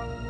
Bye.